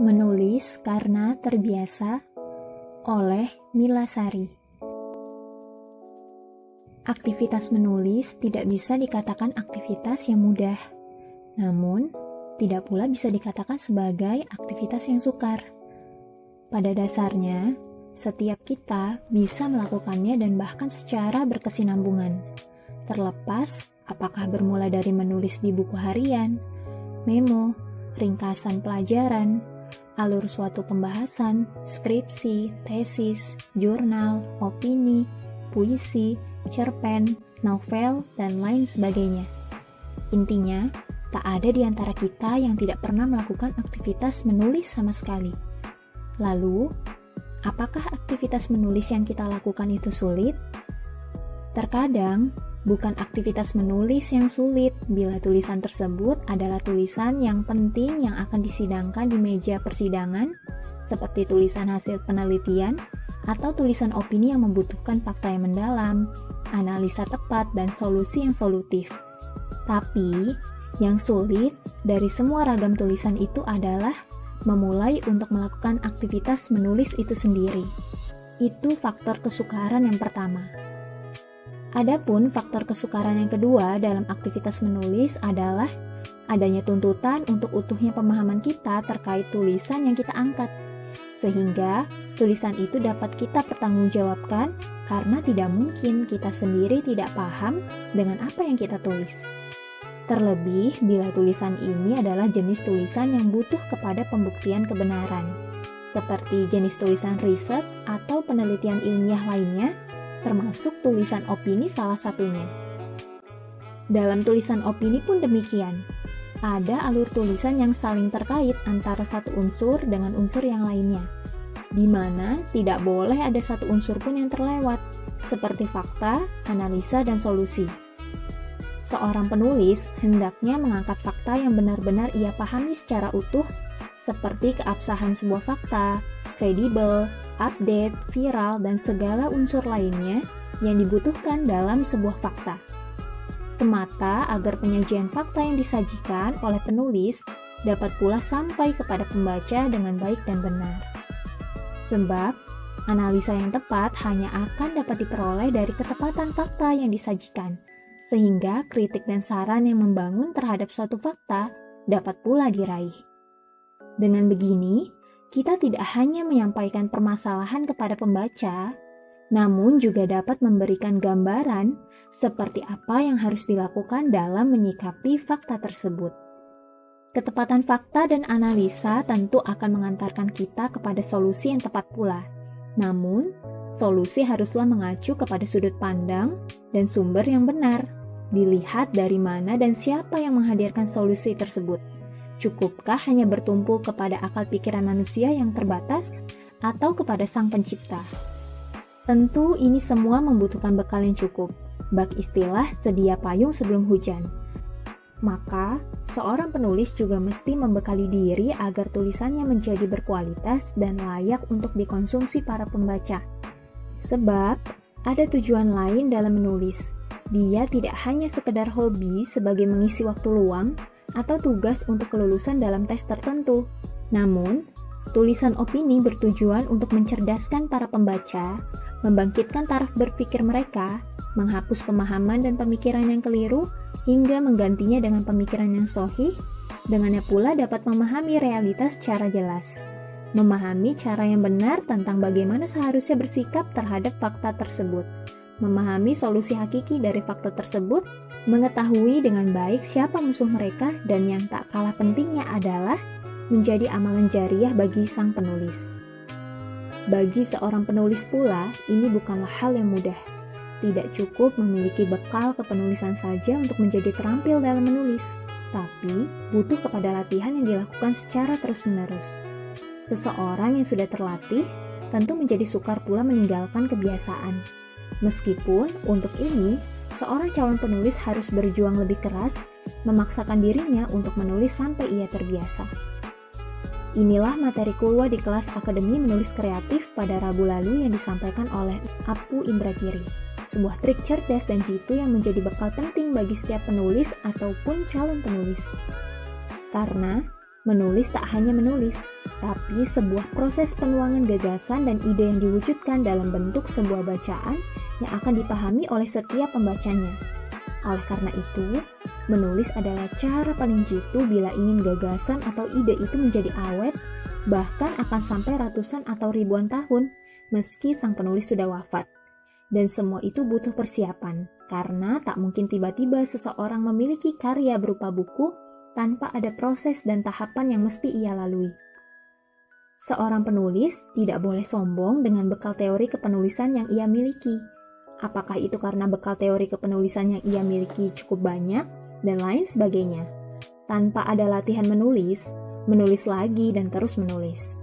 Menulis karena terbiasa oleh Mila Sari. Aktivitas menulis tidak bisa dikatakan aktivitas yang mudah, namun tidak pula bisa dikatakan sebagai aktivitas yang sukar. Pada dasarnya, setiap kita bisa melakukannya dan bahkan secara berkesinambungan, terlepas apakah bermula dari menulis di buku harian, memo, ringkasan pelajaran, alur suatu pembahasan, skripsi, tesis, jurnal, opini, puisi, cerpen, novel, dan lain sebagainya. Intinya, tak ada di antara kita yang tidak pernah melakukan aktivitas menulis sama sekali. Lalu, apakah aktivitas menulis yang kita lakukan itu sulit? Terkadang, bukan aktivitas menulis yang sulit bila tulisan tersebut adalah tulisan yang penting yang akan disidangkan di meja persidangan, seperti tulisan hasil penelitian atau tulisan opini yang membutuhkan fakta yang mendalam, analisa tepat, dan solusi yang solutif. Tapi, yang sulit dari semua ragam tulisan itu adalah memulai untuk melakukan aktivitas menulis itu sendiri. Itu faktor kesukaran yang pertama. Adapun faktor kesukaran yang kedua dalam aktivitas menulis adalah adanya tuntutan untuk utuhnya pemahaman kita terkait tulisan yang kita angkat. Sehingga tulisan itu dapat kita pertanggungjawabkan karena tidak mungkin kita sendiri tidak paham dengan apa yang kita tulis. Terlebih bila tulisan ini adalah jenis tulisan yang butuh kepada pembuktian kebenaran, seperti jenis tulisan riset atau penelitian ilmiah lainnya termasuk tulisan opini salah satunya. Dalam tulisan opini pun demikian. Ada alur tulisan yang saling terkait antara satu unsur dengan unsur yang lainnya, di mana tidak boleh ada satu unsur pun yang terlewat, seperti fakta, analisa, dan solusi. Seorang penulis hendaknya mengangkat fakta yang benar-benar ia pahami secara utuh, seperti keabsahan sebuah fakta, kredibel, update, viral, dan segala unsur lainnya yang dibutuhkan dalam sebuah fakta. Kemata agar penyajian fakta yang disajikan oleh penulis dapat pula sampai kepada pembaca dengan baik dan benar. Sebab, analisa yang tepat hanya akan dapat diperoleh dari ketepatan fakta yang disajikan, sehingga kritik dan saran yang membangun terhadap suatu fakta dapat pula diraih. Dengan begini, kita tidak hanya menyampaikan permasalahan kepada pembaca, namun juga dapat memberikan gambaran seperti apa yang harus dilakukan dalam menyikapi fakta tersebut. Ketepatan fakta dan analisa tentu akan mengantarkan kita kepada solusi yang tepat pula. Namun, solusi haruslah mengacu kepada sudut pandang dan sumber yang benar. Dilihat dari mana dan siapa yang menghadirkan solusi tersebut. Cukupkah hanya bertumpu kepada akal pikiran manusia yang terbatas atau kepada Sang Pencipta? Tentu ini semua membutuhkan bekal yang cukup. Bak istilah sedia payung sebelum hujan. Maka, seorang penulis juga mesti membekali diri agar tulisannya menjadi berkualitas dan layak untuk dikonsumsi para pembaca. Sebab, ada tujuan lain dalam menulis. Dia tidak hanya sekedar hobi sebagai mengisi waktu luang, atau tugas untuk kelulusan dalam tes tertentu. Namun, tulisan opini bertujuan untuk mencerdaskan para pembaca, membangkitkan taraf berpikir mereka, menghapus pemahaman dan pemikiran yang keliru, hingga menggantinya dengan pemikiran yang sohih, dengannya pula dapat memahami realitas secara jelas. Memahami cara yang benar tentang bagaimana seharusnya bersikap terhadap fakta tersebut, memahami solusi hakiki dari fakta tersebut, Mengetahui dengan baik siapa musuh mereka dan yang tak kalah pentingnya adalah menjadi amalan jariah bagi sang penulis. Bagi seorang penulis pula, ini bukanlah hal yang mudah. Tidak cukup memiliki bekal kepenulisan saja untuk menjadi terampil dalam menulis, tapi butuh kepada latihan yang dilakukan secara terus-menerus. Seseorang yang sudah terlatih tentu menjadi sukar pula meninggalkan kebiasaan. Meskipun untuk ini seorang calon penulis harus berjuang lebih keras, memaksakan dirinya untuk menulis sampai ia terbiasa. Inilah materi kulwa di kelas Akademi Menulis Kreatif pada Rabu lalu yang disampaikan oleh Apu Indragiri. Sebuah trik cerdas dan jitu yang menjadi bekal penting bagi setiap penulis ataupun calon penulis. Karena menulis tak hanya menulis, tapi sebuah proses penuangan gagasan dan ide yang diwujudkan dalam bentuk sebuah bacaan yang akan dipahami oleh setiap pembacanya. Oleh karena itu, menulis adalah cara paling jitu bila ingin gagasan atau ide itu menjadi awet, bahkan akan sampai ratusan atau ribuan tahun, meski sang penulis sudah wafat. Dan semua itu butuh persiapan, karena tak mungkin tiba-tiba seseorang memiliki karya berupa buku tanpa ada proses dan tahapan yang mesti ia lalui. Seorang penulis tidak boleh sombong dengan bekal teori kepenulisan yang ia miliki. Apakah itu karena bekal teori kepenulisan yang ia miliki cukup banyak dan lain sebagainya. Tanpa ada latihan menulis, menulis lagi dan terus menulis.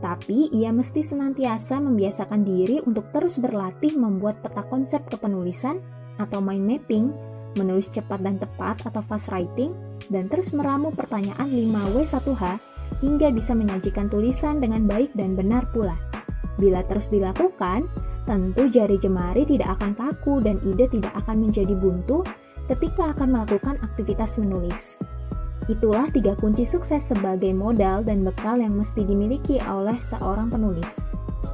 Tapi ia mesti senantiasa membiasakan diri untuk terus berlatih membuat peta konsep kepenulisan atau mind mapping, menulis cepat dan tepat atau fast writing, dan terus meramu pertanyaan 5W1H hingga bisa menyajikan tulisan dengan baik dan benar pula. Bila terus dilakukan, tentu jari jemari tidak akan kaku dan ide tidak akan menjadi buntu ketika akan melakukan aktivitas menulis. Itulah tiga kunci sukses sebagai modal dan bekal yang mesti dimiliki oleh seorang penulis.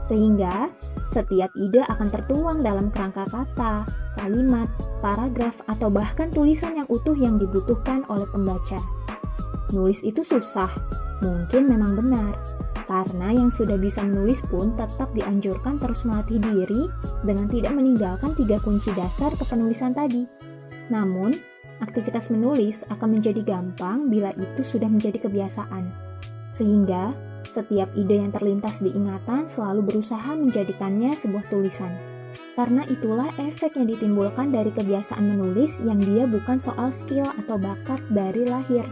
Sehingga setiap ide akan tertuang dalam kerangka kata, kalimat, paragraf, atau bahkan tulisan yang utuh yang dibutuhkan oleh pembaca. Nulis itu susah, Mungkin memang benar, karena yang sudah bisa menulis pun tetap dianjurkan terus melatih diri dengan tidak meninggalkan tiga kunci dasar kepenulisan tadi. Namun, aktivitas menulis akan menjadi gampang bila itu sudah menjadi kebiasaan. Sehingga, setiap ide yang terlintas di ingatan selalu berusaha menjadikannya sebuah tulisan. Karena itulah efek yang ditimbulkan dari kebiasaan menulis yang dia bukan soal skill atau bakat dari lahir,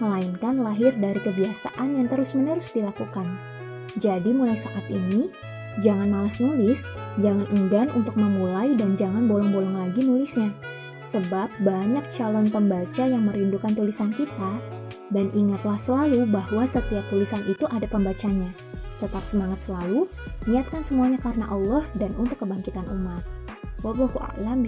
melainkan lahir dari kebiasaan yang terus-menerus dilakukan. Jadi mulai saat ini, jangan malas nulis, jangan enggan untuk memulai dan jangan bolong-bolong lagi nulisnya. Sebab banyak calon pembaca yang merindukan tulisan kita, dan ingatlah selalu bahwa setiap tulisan itu ada pembacanya. Tetap semangat selalu, niatkan semuanya karena Allah dan untuk kebangkitan umat. Wallahu a'lam.